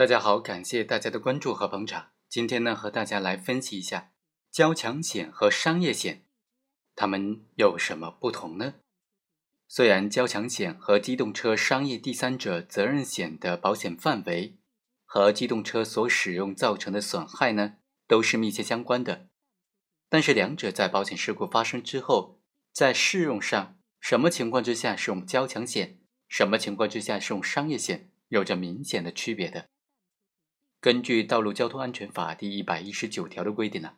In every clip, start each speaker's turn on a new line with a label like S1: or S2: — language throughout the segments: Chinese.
S1: 大家好，感谢大家的关注和捧场。今天呢，和大家来分析一下交强险和商业险，它们有什么不同呢？虽然交强险和机动车商业第三者责任险的保险范围和机动车所使用造成的损害呢，都是密切相关的，但是两者在保险事故发生之后，在适用上，什么情况之下是用交强险，什么情况之下是用商业险，有着明显的区别的。根据《道路交通安全法》第一百一十九条的规定呢，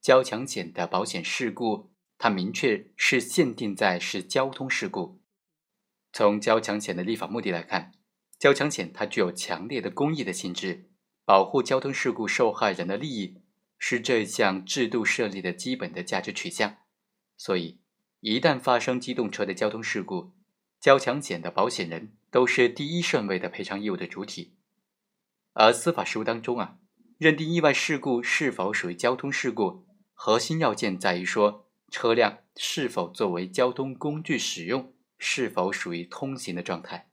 S1: 交强险的保险事故，它明确是限定在是交通事故。从交强险的立法目的来看，交强险它具有强烈的公益的性质，保护交通事故受害人的利益是这项制度设立的基本的价值取向。所以，一旦发生机动车的交通事故，交强险的保险人都是第一顺位的赔偿义务的主体。而司法实务当中啊，认定意外事故是否属于交通事故，核心要件在于说车辆是否作为交通工具使用，是否属于通行的状态。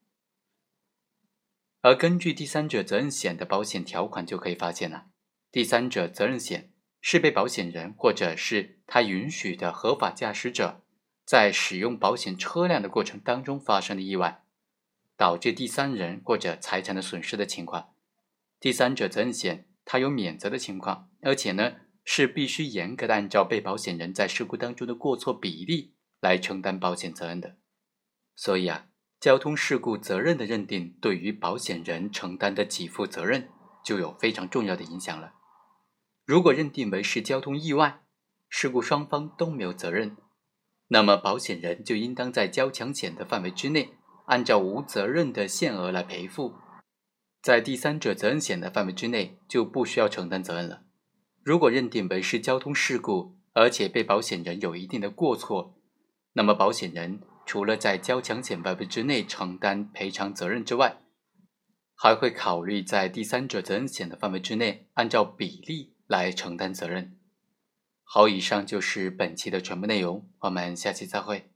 S1: 而根据第三者责任险的保险条款就可以发现了，第三者责任险是被保险人或者是他允许的合法驾驶者在使用保险车辆的过程当中发生的意外，导致第三人或者财产的损失的情况。第三者责任险，它有免责的情况，而且呢是必须严格的按照被保险人在事故当中的过错比例来承担保险责任的。所以啊，交通事故责任的认定对于保险人承担的给付责任就有非常重要的影响了。如果认定为是交通意外，事故双方都没有责任，那么保险人就应当在交强险的范围之内，按照无责任的限额来赔付。在第三者责任险的范围之内，就不需要承担责任了。如果认定为是交通事故，而且被保险人有一定的过错，那么保险人除了在交强险范围之内承担赔偿责任之外，还会考虑在第三者责任险的范围之内，按照比例来承担责任。好，以上就是本期的全部内容，我们下期再会。